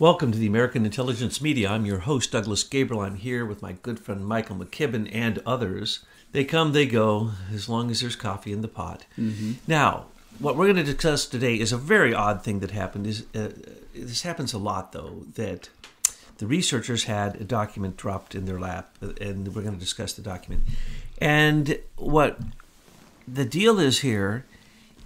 Welcome to the American Intelligence Media. I'm your host, Douglas Gabriel. I'm here with my good friend Michael McKibben and others. They come, they go, as long as there's coffee in the pot. Mm-hmm. Now, what we're going to discuss today is a very odd thing that happened. Is uh, this happens a lot though that the researchers had a document dropped in their lap, and we're going to discuss the document. And what the deal is here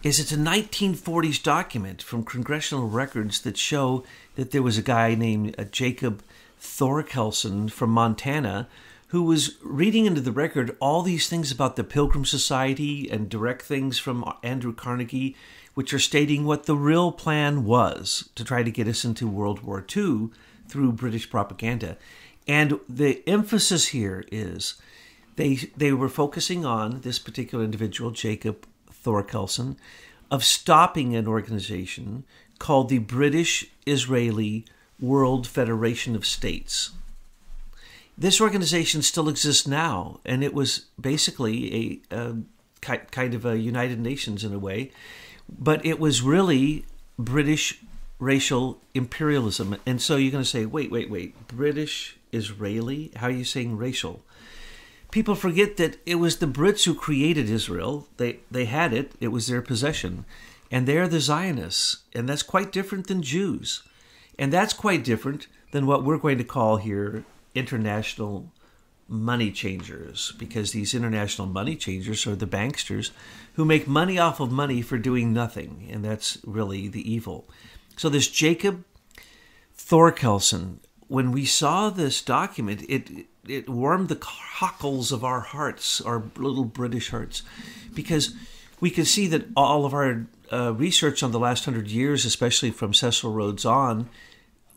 is it's a 1940s document from congressional records that show that there was a guy named uh, Jacob Thorkelson from Montana who was reading into the record all these things about the Pilgrim Society and direct things from Andrew Carnegie, which are stating what the real plan was to try to get us into World War II through British propaganda. And the emphasis here is they they were focusing on this particular individual, Jacob Thorkelson, of stopping an organization called the British Israeli World Federation of States. This organization still exists now, and it was basically a, a kind of a United Nations in a way, but it was really British racial imperialism. And so you're going to say, wait, wait, wait, British Israeli? How are you saying racial? People forget that it was the Brits who created Israel. They they had it; it was their possession, and they're the Zionists, and that's quite different than Jews, and that's quite different than what we're going to call here international money changers, because these international money changers are the banksters who make money off of money for doing nothing, and that's really the evil. So this Jacob Thorkelson, when we saw this document, it it warmed the cockles of our hearts, our little British hearts, because we could see that all of our uh, research on the last hundred years, especially from Cecil Rhodes on,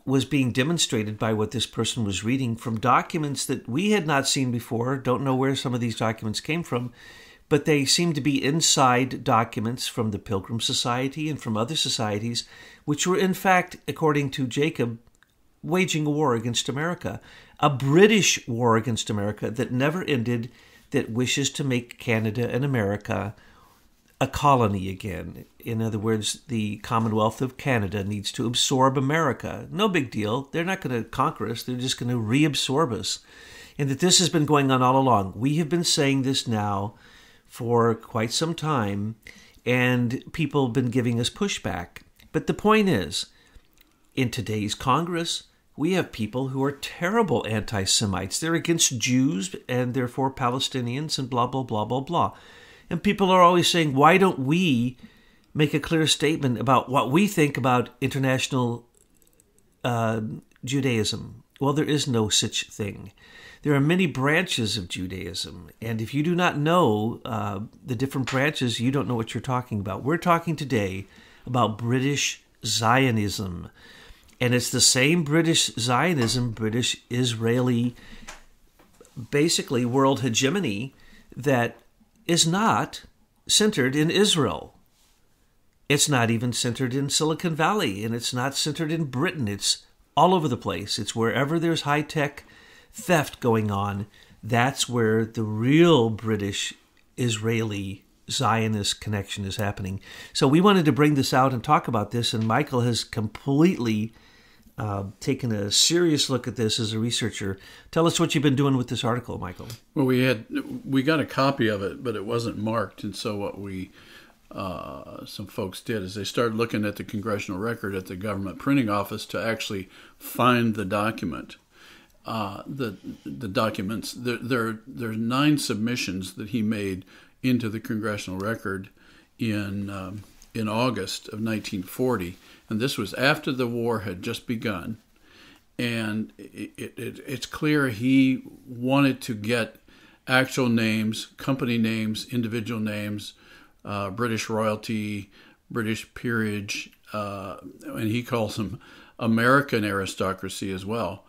was being demonstrated by what this person was reading from documents that we had not seen before. Don't know where some of these documents came from, but they seem to be inside documents from the Pilgrim Society and from other societies, which were, in fact, according to Jacob, waging a war against America a British war against America that never ended, that wishes to make Canada and America a colony again. In other words, the Commonwealth of Canada needs to absorb America. No big deal. They're not going to conquer us, they're just going to reabsorb us. And that this has been going on all along. We have been saying this now for quite some time, and people have been giving us pushback. But the point is, in today's Congress, we have people who are terrible anti Semites. They're against Jews and therefore Palestinians and blah, blah, blah, blah, blah. And people are always saying, why don't we make a clear statement about what we think about international uh, Judaism? Well, there is no such thing. There are many branches of Judaism, and if you do not know uh, the different branches, you don't know what you're talking about. We're talking today about British Zionism. And it's the same British Zionism, British Israeli, basically world hegemony that is not centered in Israel. It's not even centered in Silicon Valley, and it's not centered in Britain. It's all over the place. It's wherever there's high tech theft going on, that's where the real British Israeli Zionist connection is happening. So we wanted to bring this out and talk about this, and Michael has completely uh, taken a serious look at this as a researcher. Tell us what you've been doing with this article, Michael. Well, we had we got a copy of it, but it wasn't marked, and so what we uh, some folks did is they started looking at the congressional record at the government printing office to actually find the document. Uh, the the documents there, there there's nine submissions that he made into the congressional record in um, in August of 1940 and this was after the war had just begun. And it, it, it's clear he wanted to get actual names, company names, individual names, uh, British royalty, British peerage, uh, and he calls them American aristocracy as well.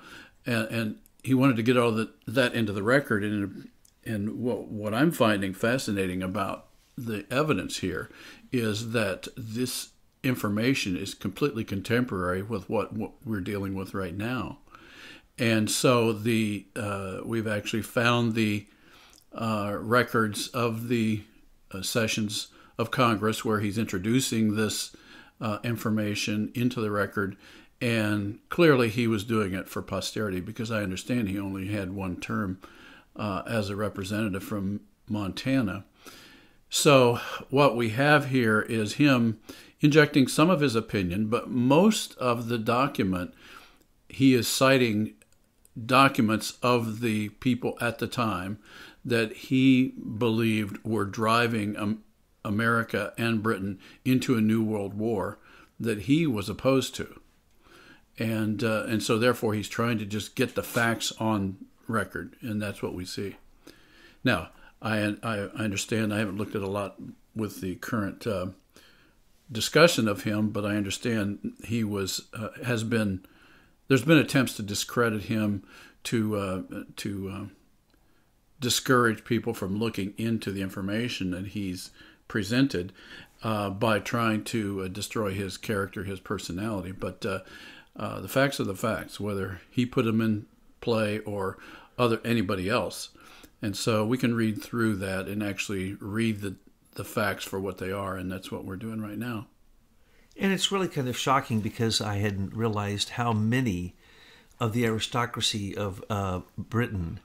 And, and he wanted to get all that, that into the record. And, and what, what I'm finding fascinating about the evidence here is that this information is completely contemporary with what, what we're dealing with right now. And so the uh, we've actually found the uh, records of the uh, sessions of Congress where he's introducing this uh, information into the record, And clearly he was doing it for posterity because I understand he only had one term uh, as a representative from Montana. So, what we have here is him injecting some of his opinion, but most of the document, he is citing documents of the people at the time that he believed were driving America and Britain into a new world war that he was opposed to. And, uh, and so, therefore, he's trying to just get the facts on record, and that's what we see. Now, I, I understand I haven't looked at a lot with the current uh, discussion of him, but I understand he was uh, has been there's been attempts to discredit him to uh, to uh, discourage people from looking into the information that he's presented uh, by trying to uh, destroy his character, his personality. But the facts are the facts, whether he put them in play or other anybody else. And so we can read through that and actually read the, the facts for what they are, and that's what we're doing right now. And it's really kind of shocking because I hadn't realized how many of the aristocracy of uh, Britain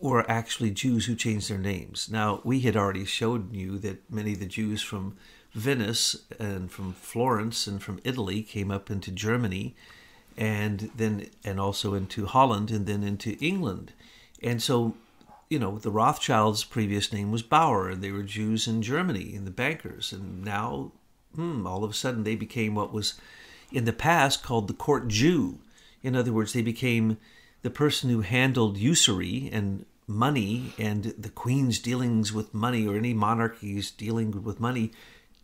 were actually Jews who changed their names. Now, we had already showed you that many of the Jews from Venice and from Florence and from Italy came up into Germany and then and also into Holland and then into England. And so you know, the Rothschilds' previous name was Bauer, and they were Jews in Germany, and the bankers. And now, hmm, all of a sudden, they became what was in the past called the court Jew. In other words, they became the person who handled usury and money, and the queen's dealings with money or any monarchy's dealing with money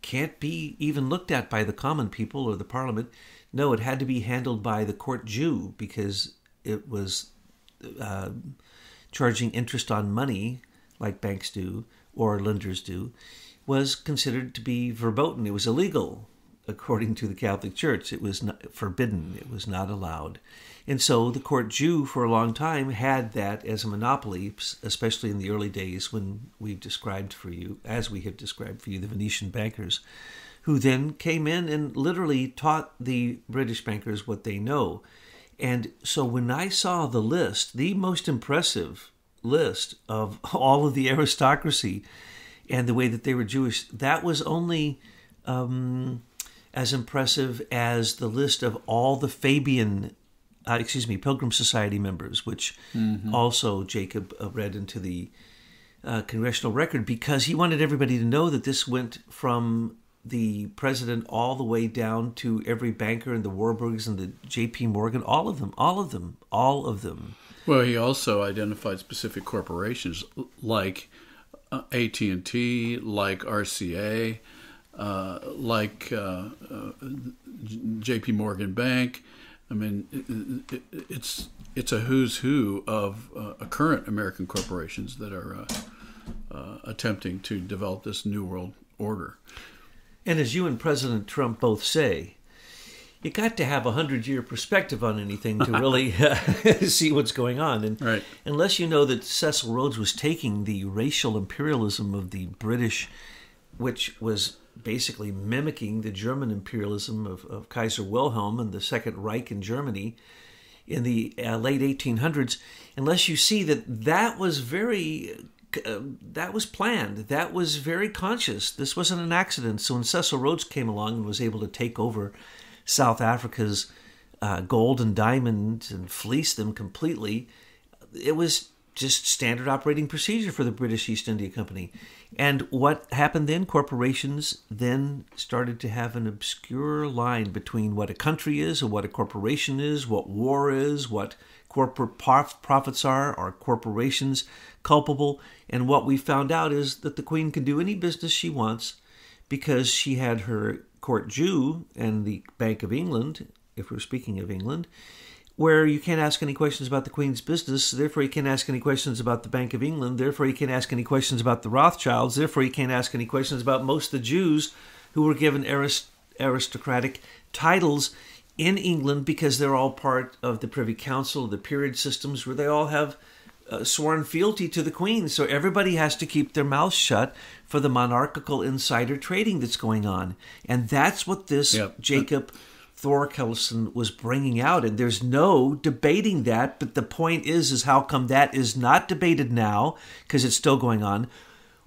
can't be even looked at by the common people or the parliament. No, it had to be handled by the court Jew because it was. Uh, charging interest on money, like banks do or lenders do, was considered to be verboten. It was illegal according to the Catholic Church. It was forbidden. It was not allowed. And so the court Jew, for a long time, had that as a monopoly, especially in the early days when we've described for you, as we have described for you, the Venetian bankers, who then came in and literally taught the British bankers what they know. And so when I saw the list, the most impressive list of all of the aristocracy and the way that they were Jewish, that was only um, as impressive as the list of all the Fabian, uh, excuse me, Pilgrim Society members, which mm-hmm. also Jacob uh, read into the uh, congressional record because he wanted everybody to know that this went from the president all the way down to every banker and the Warburgs and the J.P. Morgan, all of them, all of them, all of them. Well, he also identified specific corporations like uh, AT and T, like RCA, uh, like uh, uh J.P. Morgan Bank. I mean, it, it, it's it's a who's who of uh, current American corporations that are attempting to develop this new world order. And as you and President Trump both say, you got to have a hundred year perspective on anything to really uh, see what's going on. And right. unless you know that Cecil Rhodes was taking the racial imperialism of the British, which was basically mimicking the German imperialism of, of Kaiser Wilhelm and the Second Reich in Germany in the uh, late 1800s, unless you see that that was very uh, that was planned. That was very conscious. This wasn't an accident. So when Cecil Rhodes came along and was able to take over South Africa's uh, gold and diamonds and fleece them completely, it was just standard operating procedure for the British East India Company. And what happened then? Corporations then started to have an obscure line between what a country is and what a corporation is, what war is, what corporate profits are, are corporations culpable? And what we found out is that the Queen can do any business she wants because she had her court Jew and the Bank of England, if we're speaking of England, where you can't ask any questions about the Queen's business, therefore you can't ask any questions about the Bank of England, therefore you can't ask any questions about the Rothschilds, therefore you can't ask any questions about most of the Jews who were given arist- aristocratic titles in England because they're all part of the Privy Council, the period systems, where they all have uh, sworn fealty to the Queen. So everybody has to keep their mouths shut for the monarchical insider trading that's going on. And that's what this yep. Jacob Thorkelson was bringing out, and there's no debating that. But the point is, is how come that is not debated now because it's still going on?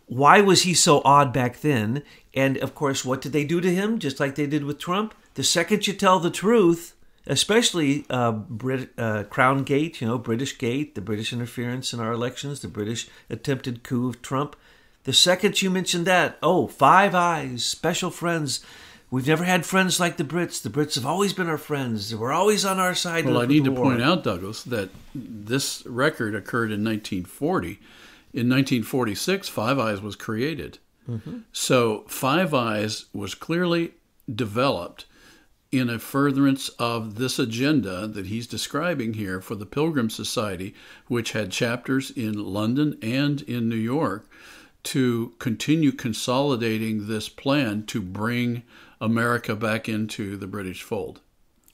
Why was he so odd back then? And of course, what did they do to him? Just like they did with Trump. The second you tell the truth, especially uh, Brit, uh, Crown Gate, you know, British Gate, the British interference in our elections, the British attempted coup of Trump. The second you mention that, oh, Five Eyes, special friends. We've never had friends like the Brits. The Brits have always been our friends. They were always on our side. Well, I need to war. point out, Douglas, that this record occurred in 1940. In 1946, Five Eyes was created. Mm-hmm. So Five Eyes was clearly developed in a furtherance of this agenda that he's describing here for the Pilgrim Society, which had chapters in London and in New York, to continue consolidating this plan to bring America back into the British fold.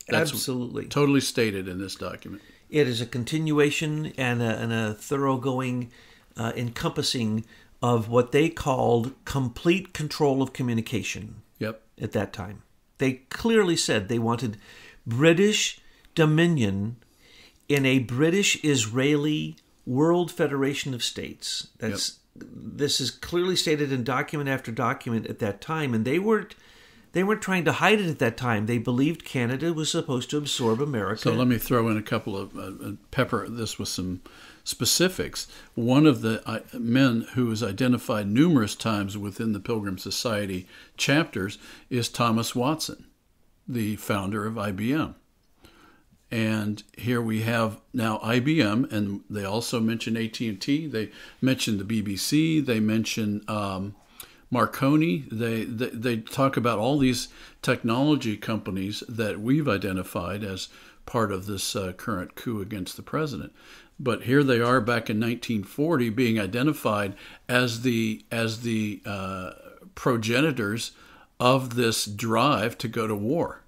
That's Absolutely. Totally stated in this document. It is a continuation and a, and a thoroughgoing uh, encompassing of what they called complete control of communication. Yep. At that time. They clearly said they wanted British dominion in a British Israeli World Federation of States. That's yep. This is clearly stated in document after document at that time, and they weren't they weren't trying to hide it at that time. They believed Canada was supposed to absorb America. So let me throw in a couple of uh, uh pepper this with some specifics. One of the uh, men who is identified numerous times within the Pilgrim Society chapters is Thomas Watson, the founder of IBM. And here we have now IBM, and they also mention AT and T. They mention the BBC. They mention um, Marconi. They, they they talk about all these technology companies that we've identified as part of this uh, current coup against the president. But here they are back in 1940 being identified as the as the uh, progenitors of this drive to go to war.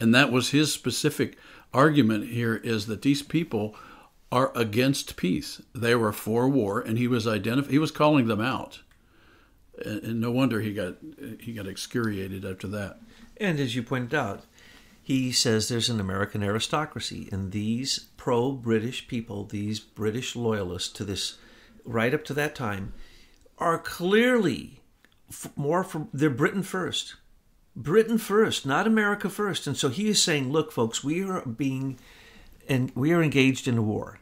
And that was his specific argument here is that these people are against peace. They were for war and he was identif- he was calling them out. And, and no wonder he got he got excoriated after that. And as you pointed out, he says there's an American aristocracy, and these pro British people, these British loyalists to this, right up to that time, are clearly more from, they're Britain first. Britain first, not America first. And so he is saying, look, folks, we are being, and we are engaged in a war.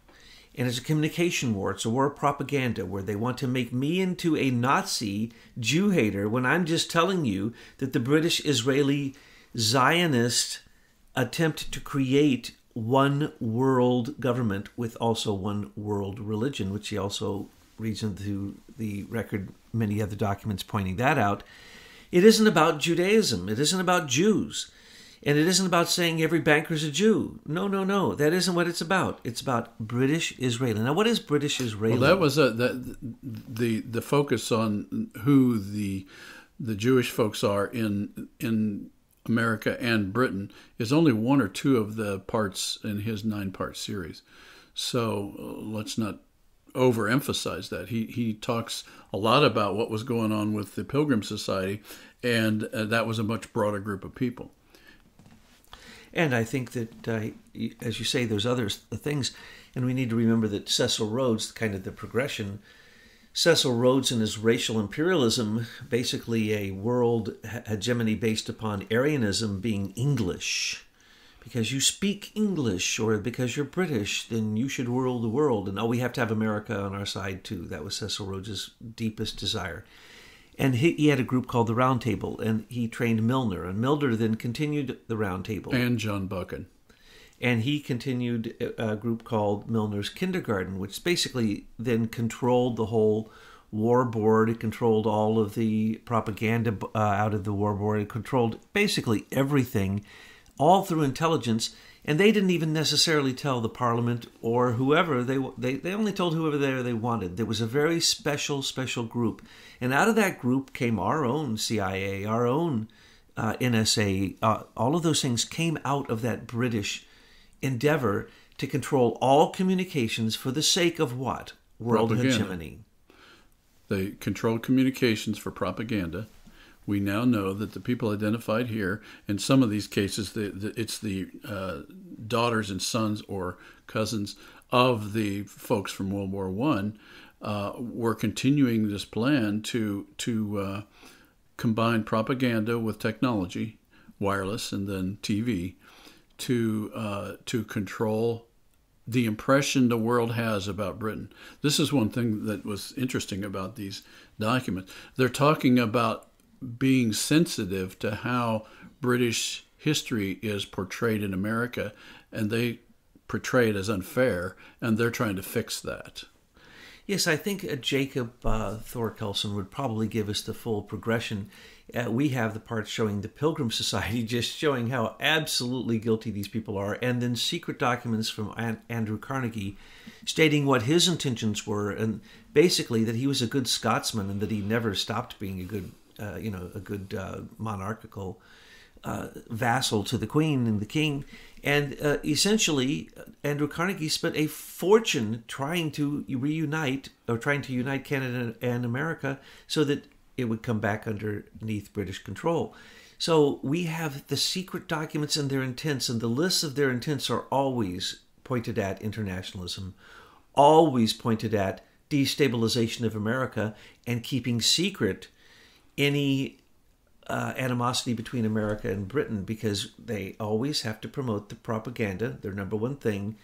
And it's a communication war. It's a war of propaganda where they want to make me into a Nazi Jew hater when I'm just telling you that the British Israeli Zionist attempt to create one world government with also one world religion, which he also reads into the record, many other documents pointing that out. It isn't about Judaism. It isn't about Jews. And it isn't about saying every banker's a Jew. No, no, no. That isn't what it's about. It's about British Israeli. Now, what is British Israeli? Well, that was a, the, the the focus on who the the Jewish folks are in in America and Britain is only one or two of the parts in his nine part series. So uh, let's not overemphasize that. He, he talks a lot about what was going on with the Pilgrim Society, and uh, that was a much broader group of people. And I think that, uh, as you say, there's other things, and we need to remember that Cecil Rhodes, kind of the progression Cecil Rhodes and his racial imperialism, basically a world hegemony based upon Aryanism being English. Because you speak English or because you're British, then you should rule the world. And oh, we have to have America on our side too. That was Cecil Rhodes' deepest desire. And he, he had a group called the Round Table, and he trained Milner. And Milner then continued the Round Table. And John Buchan and he continued a group called Milner's Kindergarten, which basically then controlled the whole war board. It controlled all of the propaganda uh, out of the war board. It controlled basically everything, all through intelligence. And they didn't even necessarily tell the parliament or whoever. They, they, they only told whoever they, they wanted. There was a very special, special group. And out of that group came our own CIA, our own uh, NSA. Uh, all of those things came out of that British endeavor to control all communications for the sake of what? World propaganda. hegemony. They controlled communications for propaganda, we now know that the people identified here, in some of these cases, the, the, it's the uh, daughters and sons or cousins of the folks from World War One, uh, were continuing this plan to to uh, combine propaganda with technology, wireless, and then TV, to uh, to control the impression the world has about Britain. This is one thing that was interesting about these documents. They're talking about being sensitive to how British history is portrayed in America, and they portray it as unfair, and they're trying to fix that. Yes, I think uh, Jacob uh, Thor-Kelson would probably give us the full progression. Uh, we have the part showing the Pilgrim Society, just showing how absolutely guilty these people are, and then secret documents from An- Andrew Carnegie stating what his intentions were, and basically that he was a good Scotsman and that he never stopped being a good uh, you know, a good uh, monarchical uh, vassal to the queen and the king. And uh, essentially, Andrew Carnegie spent a fortune trying to reunite or trying to unite Canada and America so that it would come back underneath British control. So we have the secret documents and their intents, and the lists of their intents are always pointed at internationalism, always pointed at destabilization of America and keeping secret any uh, animosity between America and Britain because they always have to promote the propaganda, their number one thing,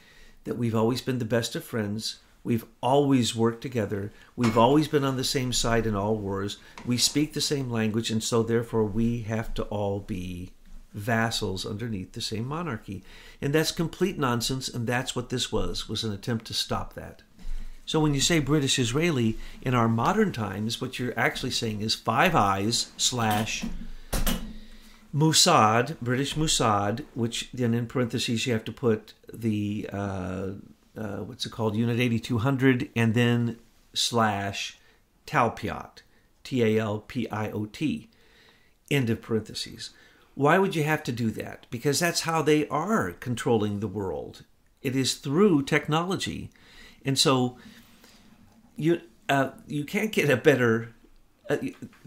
that we've always been the best of friends. We've always worked together. We've always been on the same side in all wars. We speak the same language, and so therefore we have to all be vassals underneath the same monarchy. And that's complete nonsense, and that's what this was, was an attempt to stop that. So when you say British Israeli in our modern times, what you're actually saying is Five Eyes slash Mossad, British Mossad, which then in parentheses you have to put the uh, uh, what's it called, Unit 8200, and then slash Talpiot, T A L P I O T, end of parentheses. Why would you have to do that? Because that's how they are controlling the world. It is through technology. And so you uh, you can't get a better. Uh,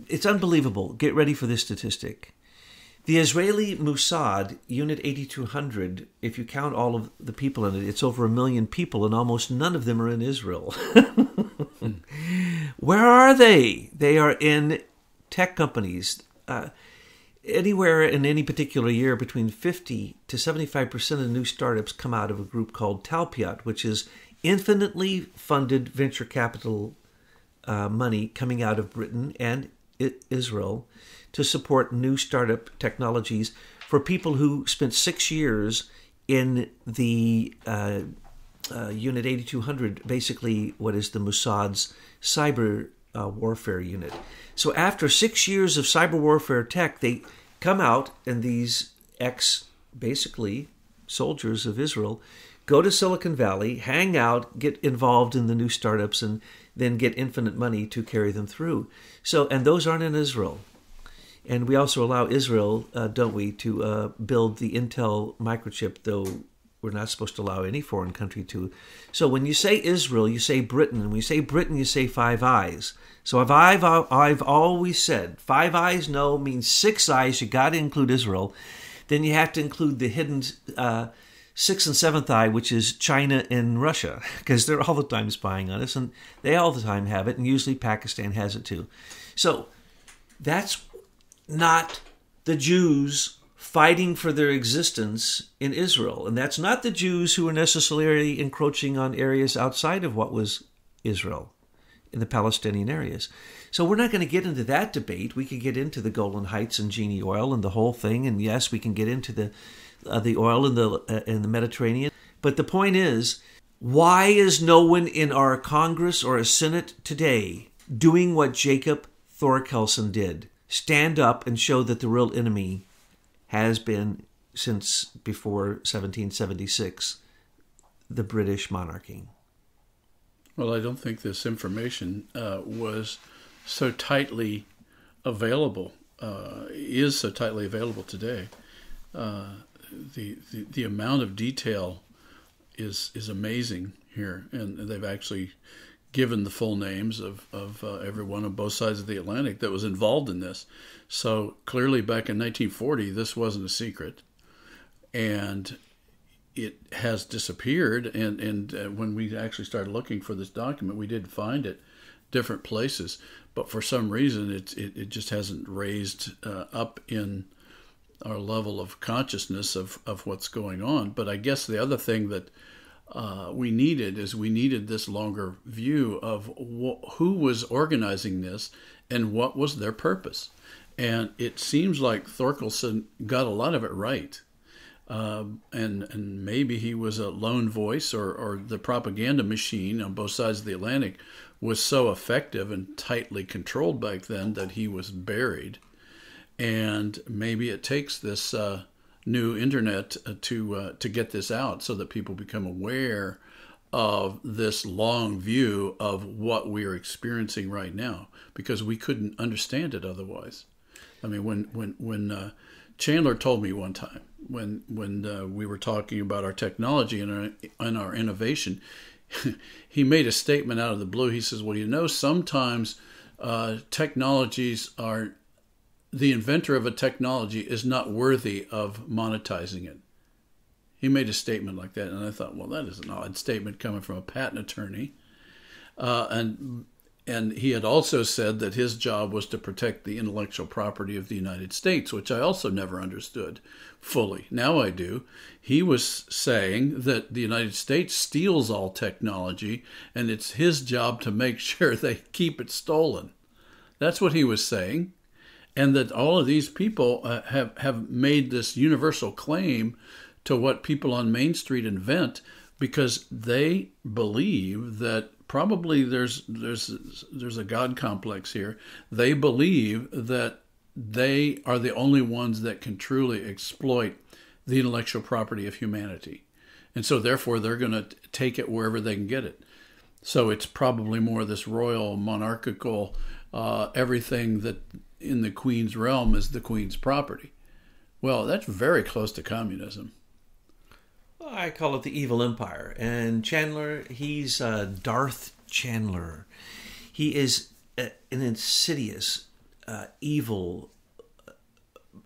it's unbelievable. Get ready for this statistic. The Israeli Mossad Unit 8200, if you count all of the people in it, it's over a million people, and almost none of them are in Israel. Where are they? They are in tech companies. Uh, anywhere in any particular year, between 50 to 75% of new startups come out of a group called Talpiot, which is infinitely funded venture capital uh, money coming out of Britain and Israel to support new startup technologies for people who spent six years in the uh, uh, Unit 8200, basically what is the Mossad's cyber uh, warfare unit. So after six years of cyber warfare tech, they come out and these ex, basically, soldiers of Israel go to Silicon Valley, hang out, get involved in the new startups, and then get infinite money to carry them through. So, and those aren't in Israel. And we also allow Israel, uh, don't we, to uh, build the Intel microchip, though we're not supposed to allow any foreign country to. So when you say Israel, you say Britain. And when you say Britain, you say Five Eyes. So if I've, I've always said Five Eyes, no, means six eyes. You got to include Israel. Then you have to include the hidden uh, sixth and seventh eye, which is China and Russia, because they're all the time spying on us, and they all the time have it, and usually Pakistan has it too. So that's not the Jews fighting for their existence in Israel, and that's not the Jews who are necessarily encroaching on areas outside of what was Israel in the Palestinian areas. So we're not going to get into that debate. We could get into the Golan Heights and Genie Oil and the whole thing, and yes, we can get into the uh, the oil in the uh, in the Mediterranean. But the point is, why is no one in our Congress or a Senate today doing what Jacob Thor-Kelson did? Stand up and show that the real enemy has been since before 1776 the British monarchy. Well, I don't think this information uh, was so tightly available, uh, is so tightly available today. Uh, the, the, amount of detail is is amazing here, and they've actually given the full names of, of uh, everyone on both sides of the Atlantic that was involved in this. So clearly, back in 1940, this wasn't a secret. And it has disappeared. And, and uh, when we actually started looking for this document, we did find it different places. But for some reason, it, it, it just hasn't raised uh, up in our level of consciousness of, of what's going on. But I guess the other thing that uh, we needed is we needed this longer view of wh- who was organizing this and what was their purpose. And it seems like Thorkelson got a lot of it right. Uh, and and maybe he was a lone voice, or, or the propaganda machine on both sides of the Atlantic was so effective and tightly controlled back then that he was buried. And maybe it takes this uh, new internet uh, to uh, to get this out so that people become aware of this long view of what we are experiencing right now because we couldn't understand it otherwise. I mean, when when when uh, Chandler told me one time when when uh, we were talking about our technology and our and our innovation, he made a statement out of the blue. He says, "Well, you know, sometimes uh, technologies are the inventor of a technology is not worthy of monetizing it. He made a statement like that, and I thought, well, that is an odd statement coming from a patent attorney. Uh, and and he had also said that his job was to protect the intellectual property of the United States, which I also never understood fully. Now I do. He was saying that the United States steals all technology, and it's his job to make sure they keep it stolen. That's what he was saying and that all of these people uh, have have made this universal claim to what people on Main Street invent because they believe that probably there's there's there's a god complex here. They believe that they are the only ones that can truly exploit the intellectual property of humanity. And so therefore they're going to take it wherever they can get it. So it's probably more this royal monarchical uh, everything that in the queen's realm is the queen's property. Well, that's very close to communism. I call it the evil empire. And Chandler, he's uh, Darth Chandler. He is a, an insidious, uh, evil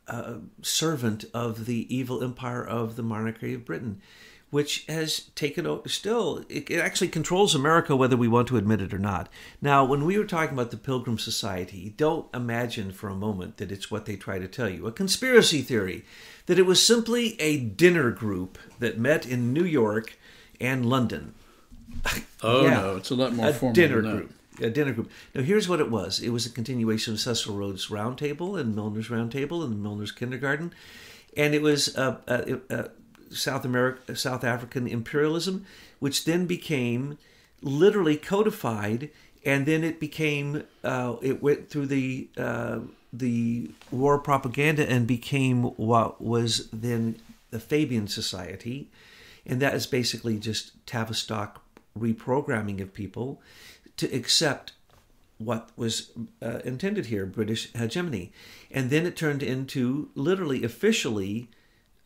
uh, servant of the evil empire of the monarchy of Britain which has taken over still it, it, actually controls america whether we want to admit it or not. Now when we were talking about the pilgrim society don't imagine for a moment that it's what they try to tell you. A conspiracy theory that it was simply a dinner group that met in new york and london. Oh yeah, no it's a lot more a formal dinner group. A dinner group. Now, here's what it was. It was a continuation of Cecil Rhodes' Roundtable and Milner's Roundtable and Milner's Kindergarten, and it was a, a, a, South America, South African imperialism, which then became literally codified, and then it became uh, it went through the uh, the war propaganda and became what was then the Fabian Society, and that is basically just Tavistock reprogramming of people to accept what was uh, intended here, British hegemony, and then it turned into literally officially.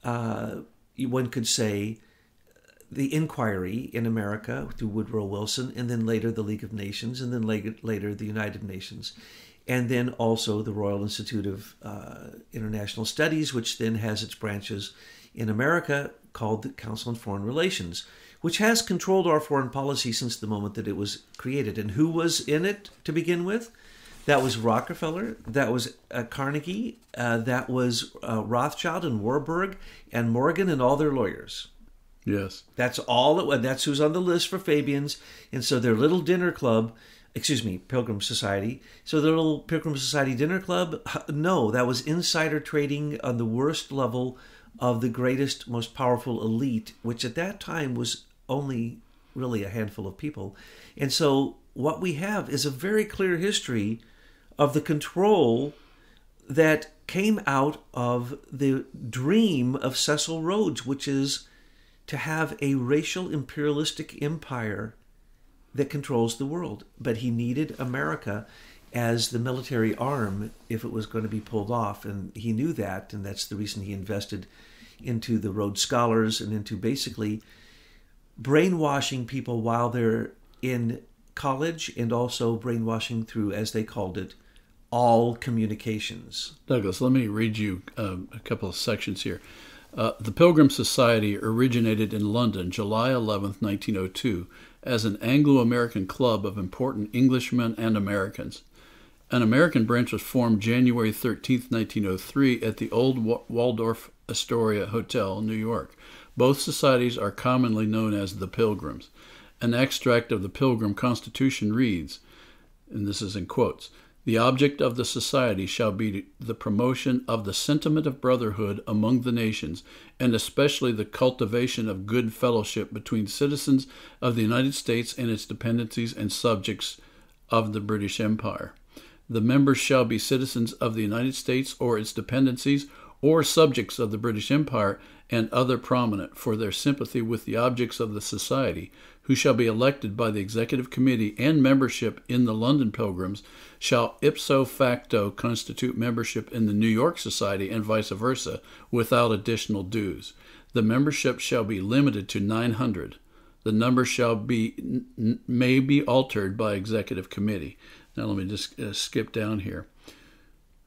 Uh, one could say the inquiry in America through Woodrow Wilson, and then later the League of Nations, and then later, the United Nations, and then also the Royal Institute of uh, International Studies, which then has its branches in America called the Council on Foreign Relations, which has controlled our foreign policy since the moment that it was created. And who was in it to begin with? That was Rockefeller. That was uh, Carnegie. Uh, that was uh, Rothschild and Warburg and Morgan and all their lawyers. Yes. That's all. It, that's who's on the list for Fabians. And so their little dinner club, excuse me, Pilgrim Society. So their little Pilgrim Society dinner club, no, that was insider trading on the worst level of the greatest, most powerful elite, which at that time was only really a handful of people. And so what we have is a very clear history of the control that came out of the dream of Cecil Rhodes, which is to have a racial imperialistic empire that controls the world. But he needed America as the military arm if it was going to be pulled off. And he knew that, and that's the reason he invested into the Rhodes Scholars and into basically brainwashing people while they're in college and also brainwashing through, as they called it, all communications. Douglas, let me read you uh, a couple of sections here. Uh, the Pilgrim Society originated in London, July 11, 1902, as an Anglo American club of important Englishmen and Americans. An American branch was formed January 13, 1903, at the old Waldorf Astoria Hotel, New York. Both societies are commonly known as the Pilgrims. An extract of the Pilgrim Constitution reads, and this is in quotes The object of the society shall be the promotion of the sentiment of brotherhood among the nations, and especially the cultivation of good fellowship between citizens of the United States and its dependencies and subjects of the British Empire. The members shall be citizens of the United States or its dependencies, or subjects of the British Empire, and other prominent for their sympathy with the objects of the society, who shall be elected by the Executive Committee and membership in the London Pilgrims, shall ipso facto constitute membership in the New York Society and vice versa, without additional dues. The membership shall be limited to 900. The number shall be may be altered by Executive Committee. Now, let me just uh, skip down here.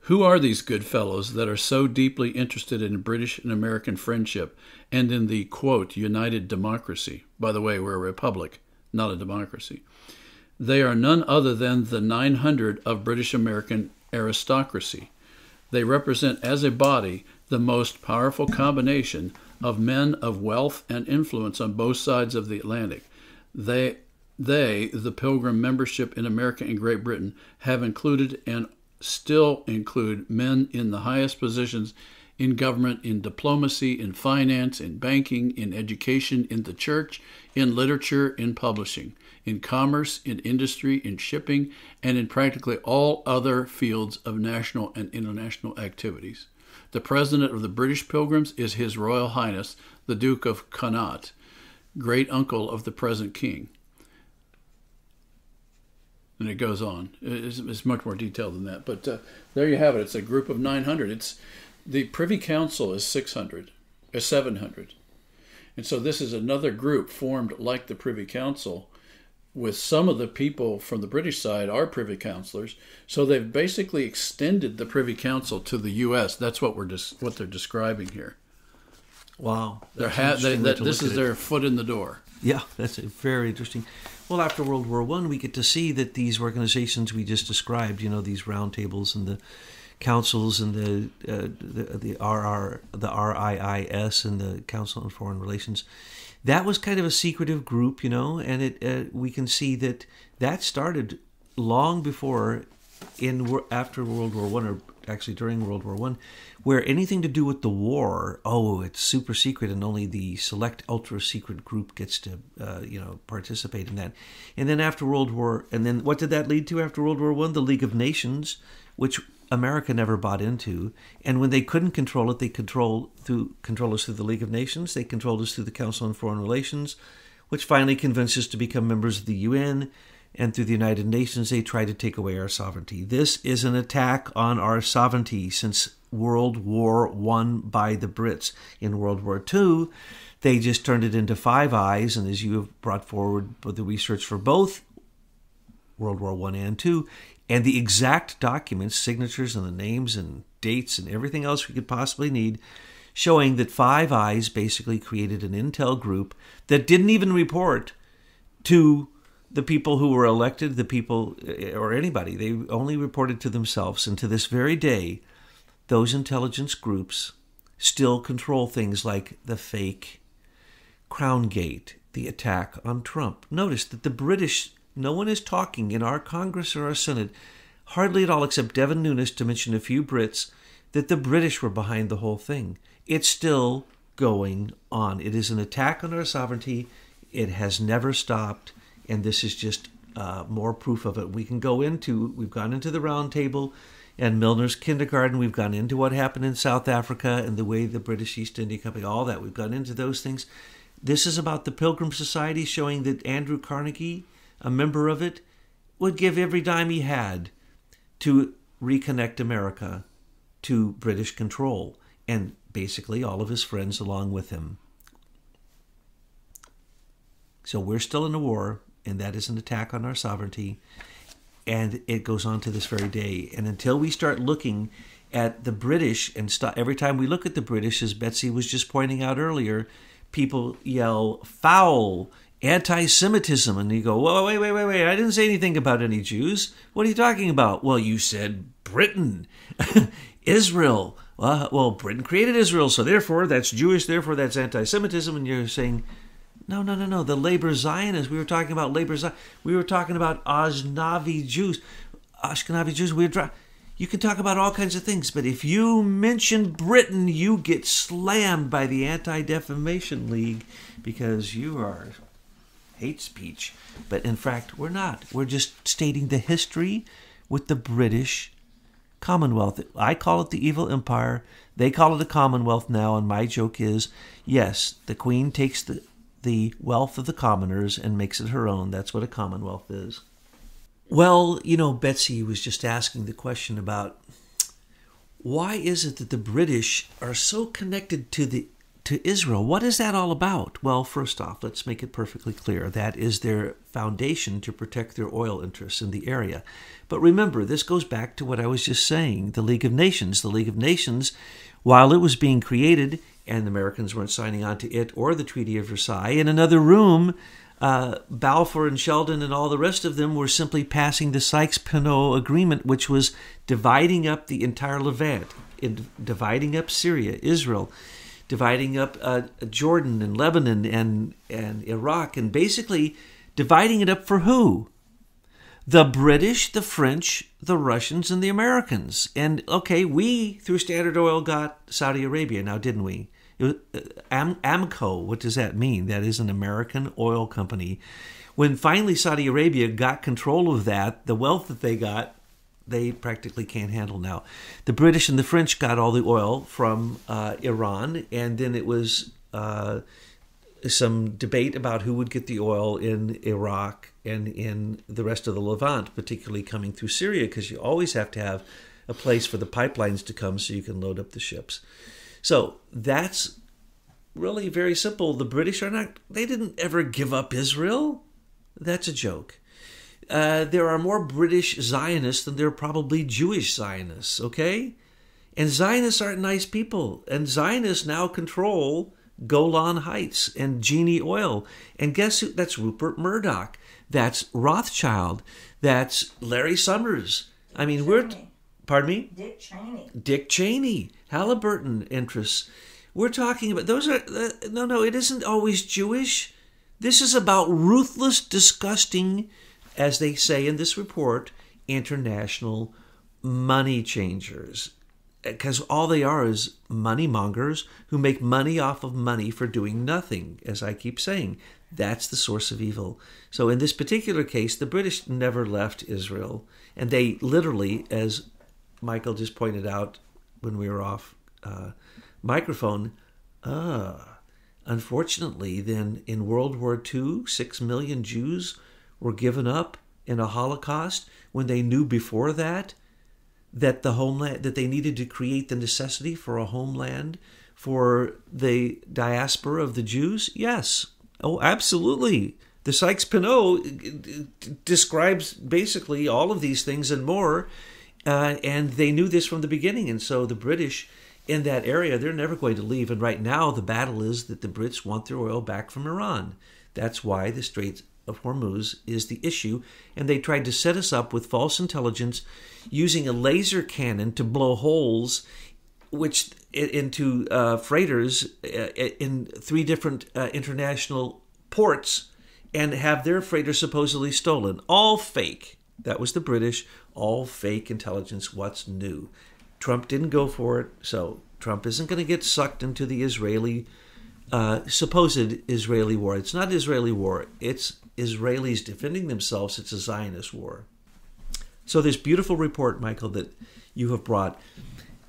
Who are these good fellows that are so deeply interested in British and American friendship and in the, quote, united democracy? By the way, we're a republic, not a democracy. They are none other than the 900 of British American aristocracy. They represent, as a body, the most powerful combination of men of wealth and influence on both sides of the Atlantic. They they, the Pilgrim membership in America and Great Britain, have included and still include men in the highest positions in government, in diplomacy, in finance, in banking, in education, in the church, in literature, in publishing, in commerce, in industry, in shipping, and in practically all other fields of national and international activities. The president of the British Pilgrims is His Royal Highness the Duke of Connaught, great uncle of the present king and it goes on. It's, it's, much more detailed than that. But uh, there you have it. It's a group of 900. It's the Privy Council is 600, or 700, and so this is another group formed like the Privy Council, with some of the people from the British side are Privy Councillors. So they've basically extended the Privy Council to the U.S. That's what we're dis- what they're describing here. Wow, ha- they, that, this is their foot in the door. Yeah, that's very interesting. Well, after World War One, we get to see that these organizations we just described, you know, these roundtables and the councils and the uh, the, the RR the RIIS and the Council on Foreign Relations, that was kind of a secretive group, you know, and it uh, we can see that that started long before in after World War One or actually during World War One, where anything to do with the war, oh, it's super secret, and only the select ultra secret group gets to, uh, you know, participate in that. And then after World War, and then what did that lead to after World War One? The League of Nations, which America never bought into, and when they couldn't control it, they control through control us through the League of Nations. They controlled us through the Council on Foreign Relations, which finally convinced us to become members of the UN and through the United Nations, they try to take away our sovereignty. This is an attack on our sovereignty since World War One by the Brits. In World War Two, they just turned it into Five Eyes, and as you have brought forward the research for both World War One and Two, and the exact documents, signatures, and the names and dates and everything else we could possibly need, showing that Five Eyes basically created an intel group that didn't even report to the people who were elected, the people eh, or anybody, they only reported to themselves. And to this very day, those intelligence groups still control things like the fake Crown Gate, the attack on Trump. Notice that the British, no one is talking in our Congress or our Senate, hardly at all except Devin Nunes to mention a few Brits, that the British were behind the whole thing. It's still going on. It is an attack on our sovereignty. It has never stopped and this is just uh, more proof of it. We can go into, we've gone into the roundtable and Milner's kindergarten. We've gone into what happened in South Africa and the way the British East India Company, all that. We've gone into those things. This is about the Pilgrim Society showing that Andrew Carnegie, a member of it, would give every dime he had to reconnect America to British control, and basically all of his friends along with him. So we're still in a war and that is an attack on our sovereignty. And it goes on to this very day. And until we start looking at the British and stop, every time we look at the British, as Betsy was just pointing out earlier, people yell foul, anti Semitism. And you go, whoa, wait, wait, wait, wait. I didn't say anything about any Jews. What are you talking about? Well, you said Britain, Israel. Well, well, Britain created Israel, so therefore that's Jewish, therefore that's anti Semitism. And you're saying, no, no, no, no. The labor Zionists. We were talking about labor Zionists. We were talking about Ashkenazi Jews. Ashkenazi Jews. We were you can talk about all kinds of things, but if you mention Britain, you get slammed by the Anti Defamation League because you are hate speech. But in fact, we're not. We're just stating the history with the British Commonwealth. I call it the evil empire. They call it a Commonwealth now, and my joke is yes, the Queen takes the, the wealth of the commoners and makes it her own. That's what a Commonwealth is. Well, you know, Betsy was just asking the question about why is it that the British are so connected to the to Israel? What is that all about? Well, first off, let's make it perfectly clear. That is their foundation to protect their oil interests in the area. But remember, this goes back to what I was just saying, the League of Nations. The League of Nations, while it was being created and the Americans weren't signing on to it or the Treaty of Versailles, in another room uh, Balfour and Sheldon and all the rest of them were simply passing the Sykes-Picot Agreement, which was dividing up the entire Levant, in, dividing up Syria, Israel, dividing up uh, Jordan and Lebanon and and Iraq, and basically dividing it up for who? The British, the French, the Russians, and the Americans. And okay, we through Standard Oil got Saudi Arabia now, didn't we? Uh, Am- Amco, what does that mean? That is an American oil company. When finally Saudi Arabia got control of that, the wealth that they got, they practically can't handle now. The British and the French got all the oil from uh, Iran, and then it was uh, some debate about who would get the oil in Iraq and in the rest of the Levant, particularly coming through Syria, because you always have to have a place for the pipelines to come so you can load up the ships. So that's really very simple. The British are not, they didn't ever give up Israel. That's a joke. Uh, there are more British Zionists than there are probably Jewish Zionists, okay? And Zionists aren't nice people. And Zionists now control Golan Heights and Genie Oil. And guess who? That's Rupert Murdoch. That's Rothschild. That's Larry Summers. I mean, we're. Pardon me? Dick Cheney. Dick Cheney. Halliburton interests. We're talking about those are uh, no, no. It isn't always Jewish. This is about ruthless, disgusting, as they say in this report, international money changers. Because all they are is money mongers who make money off of money for doing nothing, as I keep saying. That's the source of evil. So, in this particular case, the British never left Israel. And they literally, as Michael just pointed out when we were off uh, microphone. Ah, unfortunately, then in World War II, six million Jews were given up in a Holocaust when they knew before that that the homeland that they needed to create the necessity for a homeland for the diaspora of the Jews. Yes, oh, absolutely. The Sykes-Picot describes basically all of these things and more uh, and they knew this from the beginning. And so the British in that area, they're never going to leave. And right now, the battle is that the Brits want their oil back from Iran. That's why the Straits of Hormuz is the issue. And they tried to set us up with false intelligence using a laser cannon to blow holes which into uh, freighters uh, in three different uh, international ports and have their freighters supposedly stolen. All fake. That was the British all fake intelligence. What's new? Trump didn't go for it, so Trump isn't going to get sucked into the Israeli, uh, supposed Israeli war. It's not Israeli war. It's Israelis defending themselves. It's a Zionist war. So this beautiful report, Michael, that you have brought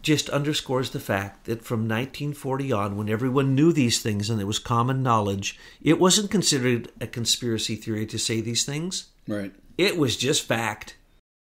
just underscores the fact that from 1940 on, when everyone knew these things and it was common knowledge, it wasn't considered a conspiracy theory to say these things. Right. It was just fact.